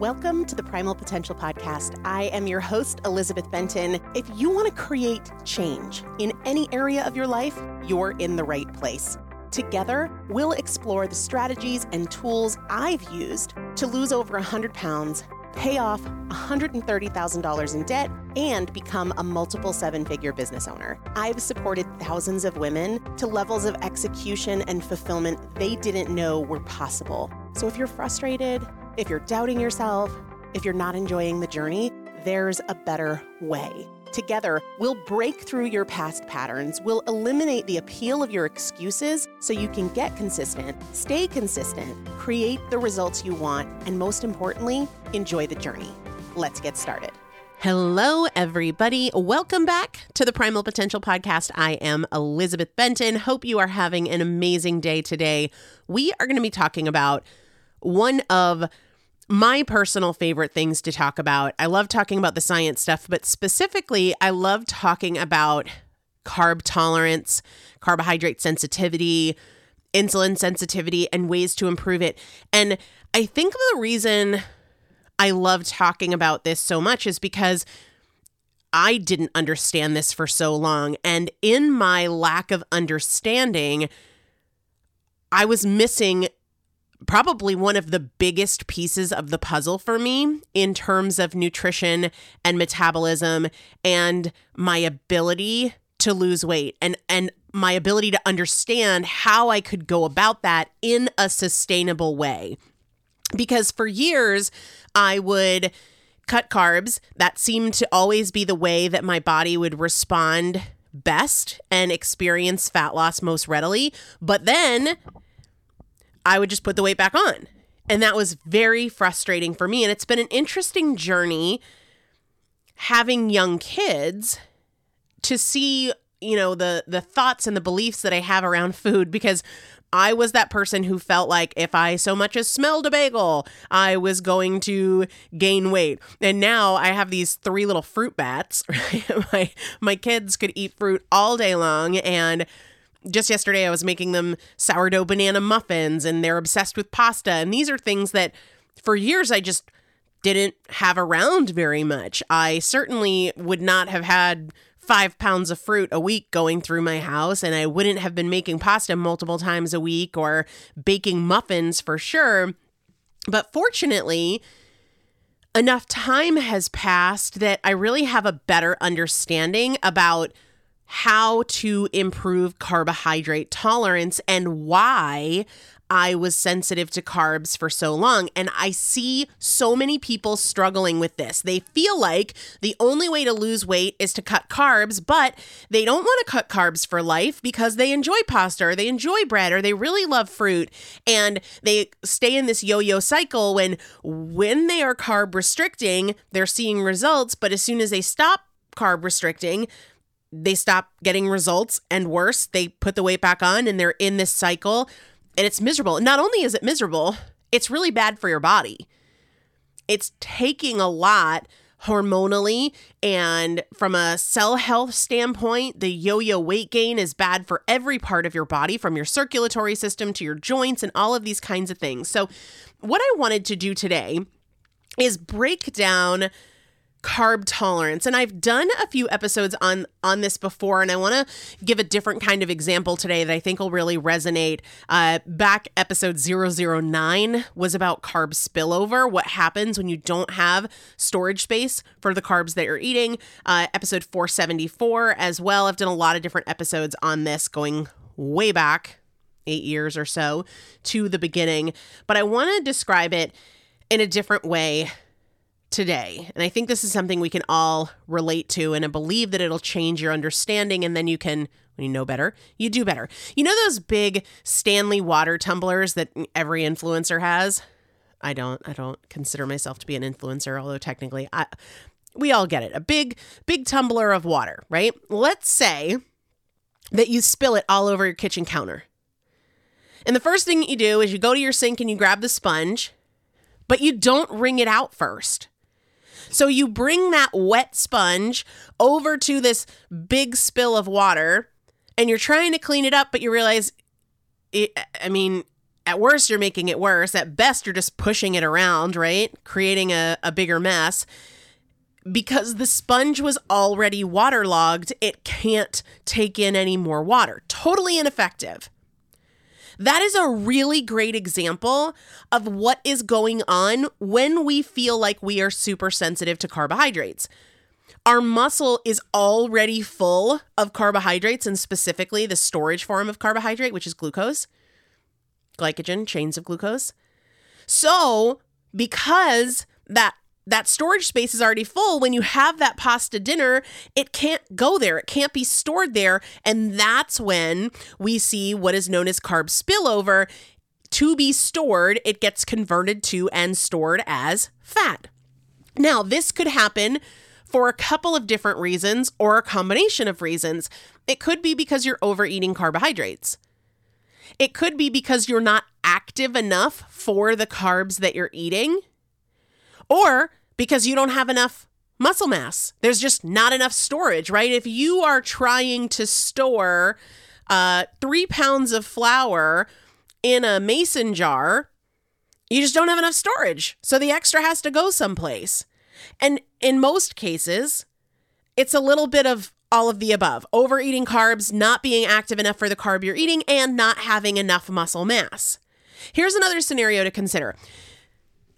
Welcome to the Primal Potential Podcast. I am your host, Elizabeth Benton. If you want to create change in any area of your life, you're in the right place. Together, we'll explore the strategies and tools I've used to lose over 100 pounds, pay off $130,000 in debt, and become a multiple seven figure business owner. I've supported thousands of women to levels of execution and fulfillment they didn't know were possible. So if you're frustrated, if you're doubting yourself, if you're not enjoying the journey, there's a better way. Together, we'll break through your past patterns, we'll eliminate the appeal of your excuses so you can get consistent, stay consistent, create the results you want, and most importantly, enjoy the journey. Let's get started. Hello, everybody. Welcome back to the Primal Potential Podcast. I am Elizabeth Benton. Hope you are having an amazing day today. We are going to be talking about one of my personal favorite things to talk about. I love talking about the science stuff, but specifically, I love talking about carb tolerance, carbohydrate sensitivity, insulin sensitivity, and ways to improve it. And I think the reason I love talking about this so much is because I didn't understand this for so long. And in my lack of understanding, I was missing probably one of the biggest pieces of the puzzle for me in terms of nutrition and metabolism and my ability to lose weight and and my ability to understand how I could go about that in a sustainable way. Because for years I would cut carbs. That seemed to always be the way that my body would respond best and experience fat loss most readily. But then I would just put the weight back on. And that was very frustrating for me. And it's been an interesting journey having young kids to see, you know, the the thoughts and the beliefs that I have around food because I was that person who felt like if I so much as smelled a bagel, I was going to gain weight. And now I have these three little fruit bats. Right? my my kids could eat fruit all day long and just yesterday I was making them sourdough banana muffins and they're obsessed with pasta. And these are things that for years I just didn't have around very much. I certainly would not have had five pounds of fruit a week going through my house, and I wouldn't have been making pasta multiple times a week or baking muffins for sure. But fortunately, enough time has passed that I really have a better understanding about how to improve carbohydrate tolerance and why I was sensitive to carbs for so long. And I see so many people struggling with this. They feel like the only way to lose weight is to cut carbs, but they don't want to cut carbs for life because they enjoy pasta or they enjoy bread or they really love fruit. And they stay in this yo yo cycle when, when they are carb restricting, they're seeing results. But as soon as they stop carb restricting, they stop getting results and worse, they put the weight back on and they're in this cycle and it's miserable. Not only is it miserable, it's really bad for your body. It's taking a lot hormonally and from a cell health standpoint, the yo yo weight gain is bad for every part of your body, from your circulatory system to your joints and all of these kinds of things. So, what I wanted to do today is break down carb tolerance. And i've done a few episodes on on this before and i want to give a different kind of example today that i think will really resonate. Uh, back episode 009 was about carb spillover what happens when you don't have storage space for the carbs that you're eating. Uh, episode 474 as well. I've done a lot of different episodes on this going way back eight years or so to the beginning but i want to describe it in a different way today. And I think this is something we can all relate to, and I believe that it'll change your understanding, and then you can When you know better, you do better. You know those big Stanley water tumblers that every influencer has? I don't I don't consider myself to be an influencer, although technically I we all get it. A big big tumbler of water, right? Let's say that you spill it all over your kitchen counter. And the first thing that you do is you go to your sink and you grab the sponge, but you don't wring it out first. So you bring that wet sponge over to this big spill of water and you're trying to clean it up, but you realize, it, I mean, at worst, you're making it worse. At best, you're just pushing it around, right? Creating a, a bigger mess. Because the sponge was already waterlogged, it can't take in any more water. Totally ineffective. That is a really great example of what is going on when we feel like we are super sensitive to carbohydrates. Our muscle is already full of carbohydrates and specifically the storage form of carbohydrate, which is glucose, glycogen, chains of glucose. So, because that that storage space is already full. When you have that pasta dinner, it can't go there. It can't be stored there. And that's when we see what is known as carb spillover. To be stored, it gets converted to and stored as fat. Now, this could happen for a couple of different reasons or a combination of reasons. It could be because you're overeating carbohydrates. It could be because you're not active enough for the carbs that you're eating or because you don't have enough muscle mass. There's just not enough storage, right? If you are trying to store uh, three pounds of flour in a mason jar, you just don't have enough storage. So the extra has to go someplace. And in most cases, it's a little bit of all of the above overeating carbs, not being active enough for the carb you're eating, and not having enough muscle mass. Here's another scenario to consider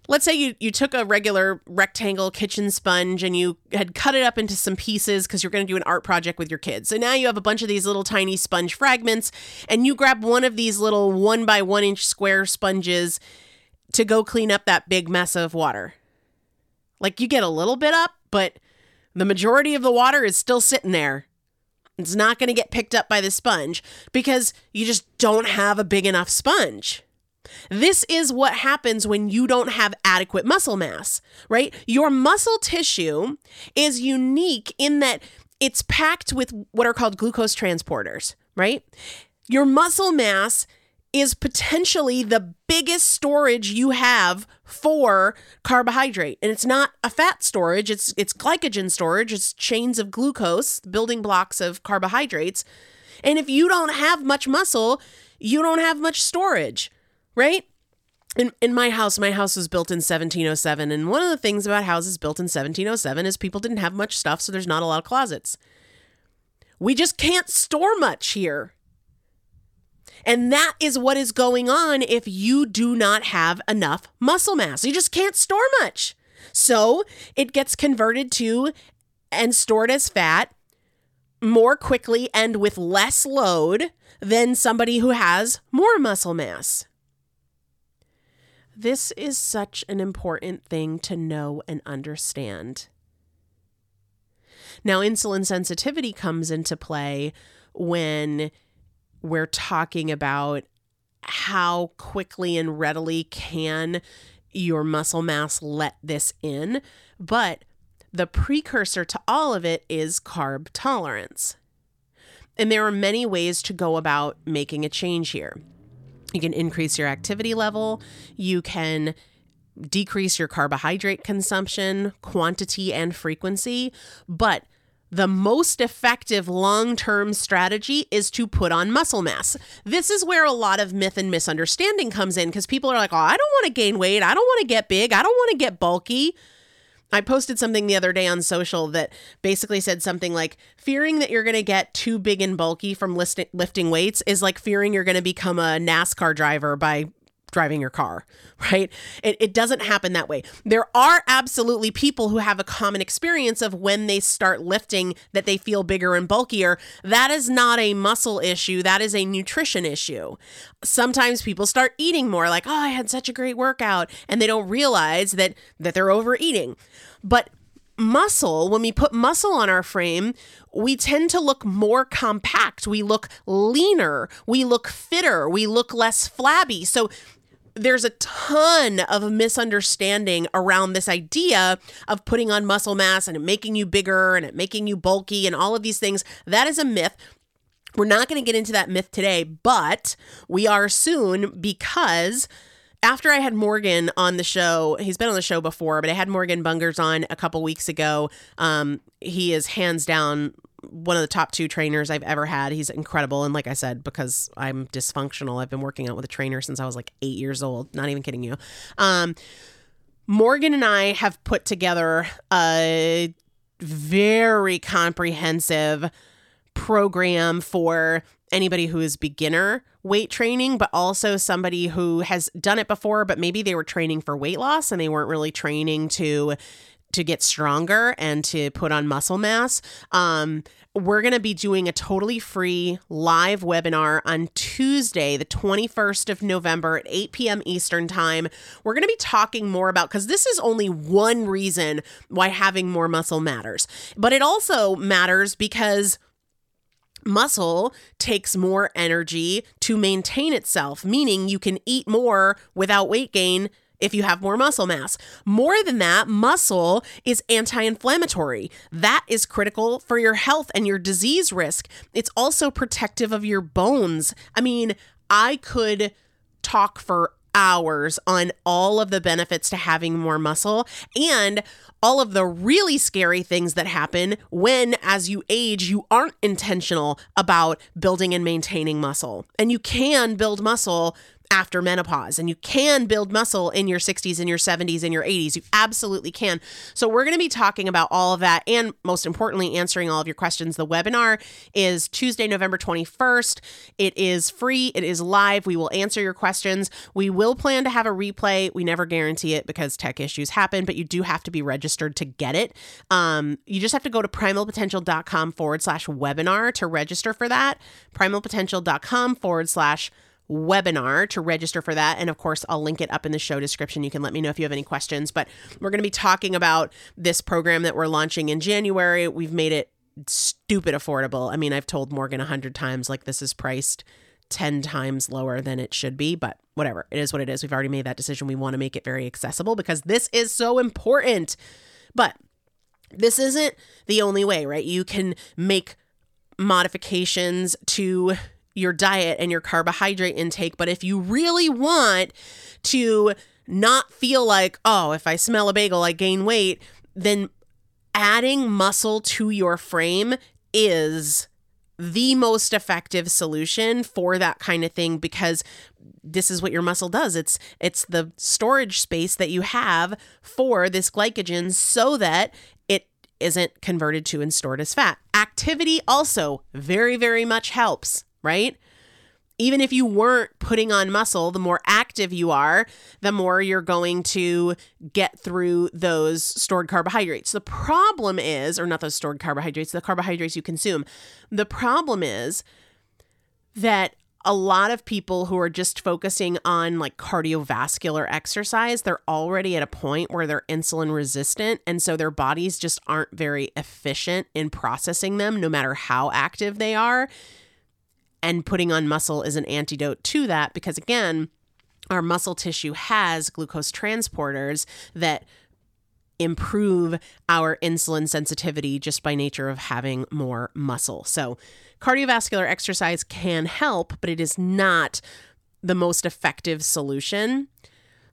let's say you, you took a regular rectangle kitchen sponge and you had cut it up into some pieces because you're going to do an art project with your kids. So now you have a bunch of these little tiny sponge fragments, and you grab one of these little one by one inch square sponges to go clean up that big mess of water. Like you get a little bit up, but the majority of the water is still sitting there. It's not going to get picked up by the sponge because you just don't have a big enough sponge. This is what happens when you don't have adequate muscle mass, right? Your muscle tissue is unique in that it's packed with what are called glucose transporters, right? Your muscle mass is potentially the biggest storage you have for carbohydrate and it's not a fat storage it's it's glycogen storage it's chains of glucose building blocks of carbohydrates and if you don't have much muscle you don't have much storage right? In, in my house, my house was built in 1707. And one of the things about houses built in 1707 is people didn't have much stuff, so there's not a lot of closets. We just can't store much here. And that is what is going on if you do not have enough muscle mass. You just can't store much. So it gets converted to and stored as fat more quickly and with less load than somebody who has more muscle mass. This is such an important thing to know and understand. Now, insulin sensitivity comes into play when we're talking about how quickly and readily can your muscle mass let this in. But the precursor to all of it is carb tolerance. And there are many ways to go about making a change here. You can increase your activity level. You can decrease your carbohydrate consumption, quantity, and frequency. But the most effective long term strategy is to put on muscle mass. This is where a lot of myth and misunderstanding comes in because people are like, oh, I don't want to gain weight. I don't want to get big. I don't want to get bulky. I posted something the other day on social that basically said something like fearing that you're going to get too big and bulky from list- lifting weights is like fearing you're going to become a NASCAR driver by driving your car, right? It, it doesn't happen that way. There are absolutely people who have a common experience of when they start lifting that they feel bigger and bulkier. That is not a muscle issue, that is a nutrition issue. Sometimes people start eating more like, "Oh, I had such a great workout," and they don't realize that that they're overeating. But muscle, when we put muscle on our frame, we tend to look more compact. We look leaner. We look fitter. We look less flabby. So there's a ton of misunderstanding around this idea of putting on muscle mass and making you bigger and making you bulky and all of these things. That is a myth. We're not going to get into that myth today, but we are soon because after I had Morgan on the show, he's been on the show before, but I had Morgan Bungerz on a couple weeks ago. Um, he is hands down one of the top two trainers I've ever had. He's incredible. And like I said, because I'm dysfunctional, I've been working out with a trainer since I was like eight years old. Not even kidding you. Um, Morgan and I have put together a very comprehensive program for anybody who is beginner weight training, but also somebody who has done it before, but maybe they were training for weight loss and they weren't really training to to get stronger and to put on muscle mass. Um, we're going to be doing a totally free live webinar on Tuesday, the 21st of November at 8 p.m. Eastern Time. We're going to be talking more about because this is only one reason why having more muscle matters, but it also matters because muscle takes more energy to maintain itself, meaning you can eat more without weight gain if you have more muscle mass. More than that, muscle is anti inflammatory. That is critical for your health and your disease risk. It's also protective of your bones. I mean, I could talk for hours on all of the benefits to having more muscle and all of the really scary things that happen when, as you age, you aren't intentional about building and maintaining muscle. And you can build muscle after menopause and you can build muscle in your 60s and your 70s and your 80s you absolutely can. So we're going to be talking about all of that and most importantly answering all of your questions. The webinar is tuesday november 21st it is free. It is live. We will answer your questions. We will plan to have a replay. We never guarantee it because tech issues happen but you do have to be registered to get it. Um, you just have to go to primalpotential.com forward slash webinar to register for that. Primalpotential.com forward slash webinar to register for that. And of course, I'll link it up in the show description. You can let me know if you have any questions. But we're going to be talking about this program that we're launching in January. We've made it stupid affordable. I mean, I've told Morgan a hundred times like this is priced 10 times lower than it should be, but whatever. It is what it is. We've already made that decision. We want to make it very accessible because this is so important. But this isn't the only way, right? You can make modifications to your diet and your carbohydrate intake. But if you really want to not feel like, oh, if I smell a bagel, I gain weight, then adding muscle to your frame is the most effective solution for that kind of thing because this is what your muscle does it's it's the storage space that you have for this glycogen so that it isn't converted to and stored as fat activity also very very much helps right? Even if you weren't putting on muscle, the more active you are, the more you're going to get through those stored carbohydrates. The problem is, or not those stored carbohydrates, the carbohydrates you consume. The problem is that a lot of people who are just focusing on like cardiovascular exercise, they're already at a point where they're insulin resistant. And so their bodies just aren't very efficient in processing them, no matter how active they are and putting on muscle is an antidote to that because again our muscle tissue has glucose transporters that improve our insulin sensitivity just by nature of having more muscle. So, cardiovascular exercise can help, but it is not the most effective solution.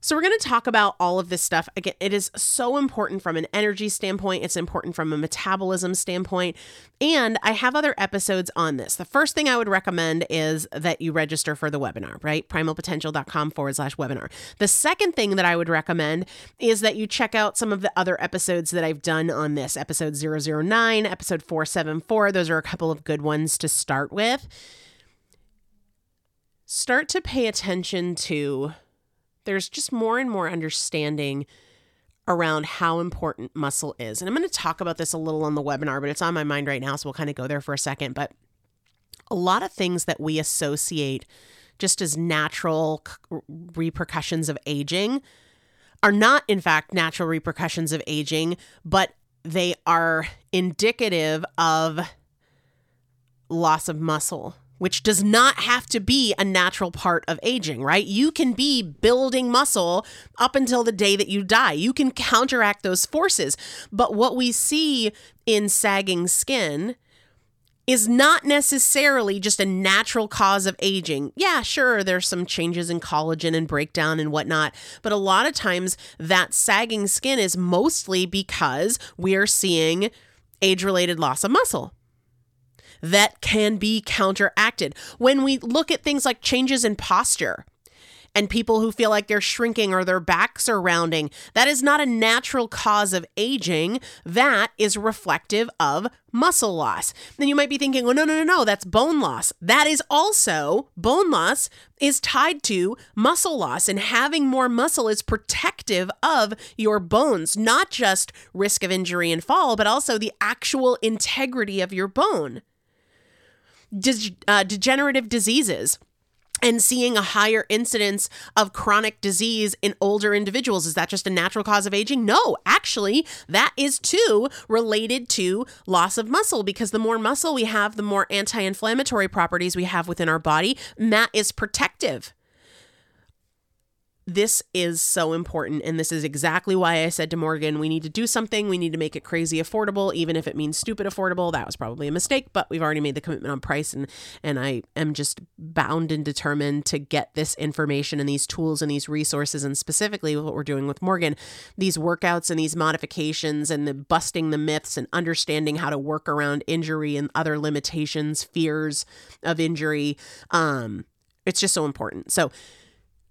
So, we're going to talk about all of this stuff. Again, it is so important from an energy standpoint, it's important from a metabolism standpoint. And I have other episodes on this. The first thing I would recommend is that you register for the webinar, right? Primalpotential.com forward slash webinar. The second thing that I would recommend is that you check out some of the other episodes that I've done on this episode 009, episode 474. Those are a couple of good ones to start with. Start to pay attention to there's just more and more understanding around how important muscle is. And I'm going to talk about this a little on the webinar, but it's on my mind right now. So we'll kind of go there for a second. But a lot of things that we associate just as natural repercussions of aging are not, in fact, natural repercussions of aging, but they are indicative of loss of muscle which does not have to be a natural part of aging, right? You can be building muscle up until the day that you die. You can counteract those forces. But what we see in sagging skin is not necessarily just a natural cause of aging. Yeah, sure, there's some changes in collagen and breakdown and whatnot, but a lot of times that sagging skin is mostly because we are seeing age related loss of muscle that can be counteracted. When we look at things like changes in posture, and people who feel like they're shrinking or their backs are rounding. That is not a natural cause of aging. That is reflective of muscle loss. Then you might be thinking, oh, no, no, no, no, that's bone loss. That is also bone loss is tied to muscle loss, and having more muscle is protective of your bones, not just risk of injury and fall, but also the actual integrity of your bone de- uh, degenerative diseases and seeing a higher incidence of chronic disease in older individuals. Is that just a natural cause of aging? No, actually, that is too related to loss of muscle because the more muscle we have, the more anti inflammatory properties we have within our body, and that is protective this is so important. And this is exactly why I said to Morgan, we need to do something. We need to make it crazy affordable, even if it means stupid affordable. That was probably a mistake, but we've already made the commitment on price. And, and I am just bound and determined to get this information and these tools and these resources. And specifically what we're doing with Morgan, these workouts and these modifications and the busting the myths and understanding how to work around injury and other limitations, fears of injury. Um, it's just so important. So,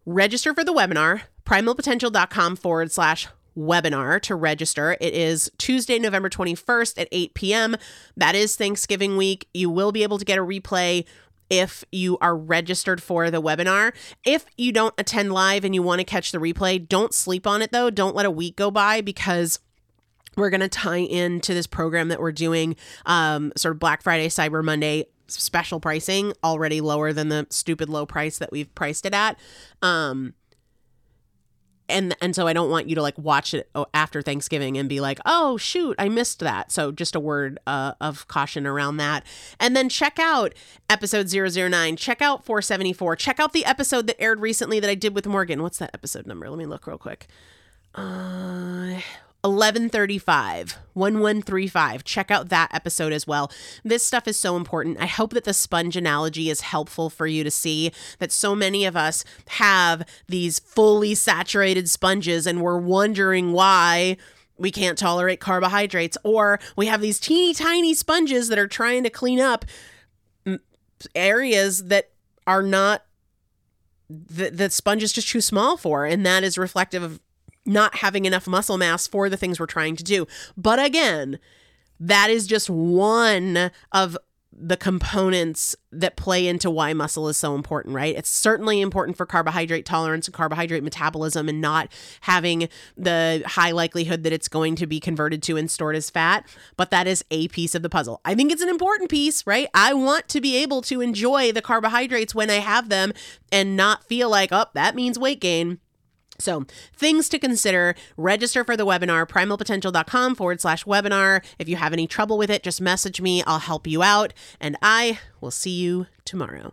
register for the webinar, primalpotential.com forward slash webinar to register. It is Tuesday, November 21st at 8 p.m. That is Thanksgiving week. You will be able to get a replay if you are registered for the webinar. If you don't attend live and you want to catch the replay, don't sleep on it though. Don't let a week go by because we're going to tie into this program that we're doing um, sort of Black Friday, Cyber Monday special pricing already lower than the stupid low price that we've priced it at. Um, and and so I don't want you to like watch it oh, after Thanksgiving and be like, "Oh shoot, I missed that." So just a word uh, of caution around that. And then check out episode 009, check out 474, check out the episode that aired recently that I did with Morgan. What's that episode number? Let me look real quick. Uh 1135 1135 check out that episode as well. This stuff is so important. I hope that the sponge analogy is helpful for you to see that so many of us have these fully saturated sponges and we're wondering why we can't tolerate carbohydrates or we have these teeny tiny sponges that are trying to clean up areas that are not the, the sponge is just too small for and that is reflective of not having enough muscle mass for the things we're trying to do. But again, that is just one of the components that play into why muscle is so important, right? It's certainly important for carbohydrate tolerance and carbohydrate metabolism and not having the high likelihood that it's going to be converted to and stored as fat, but that is a piece of the puzzle. I think it's an important piece, right? I want to be able to enjoy the carbohydrates when I have them and not feel like, oh, that means weight gain. So, things to consider register for the webinar, primalpotential.com forward slash webinar. If you have any trouble with it, just message me. I'll help you out. And I will see you tomorrow.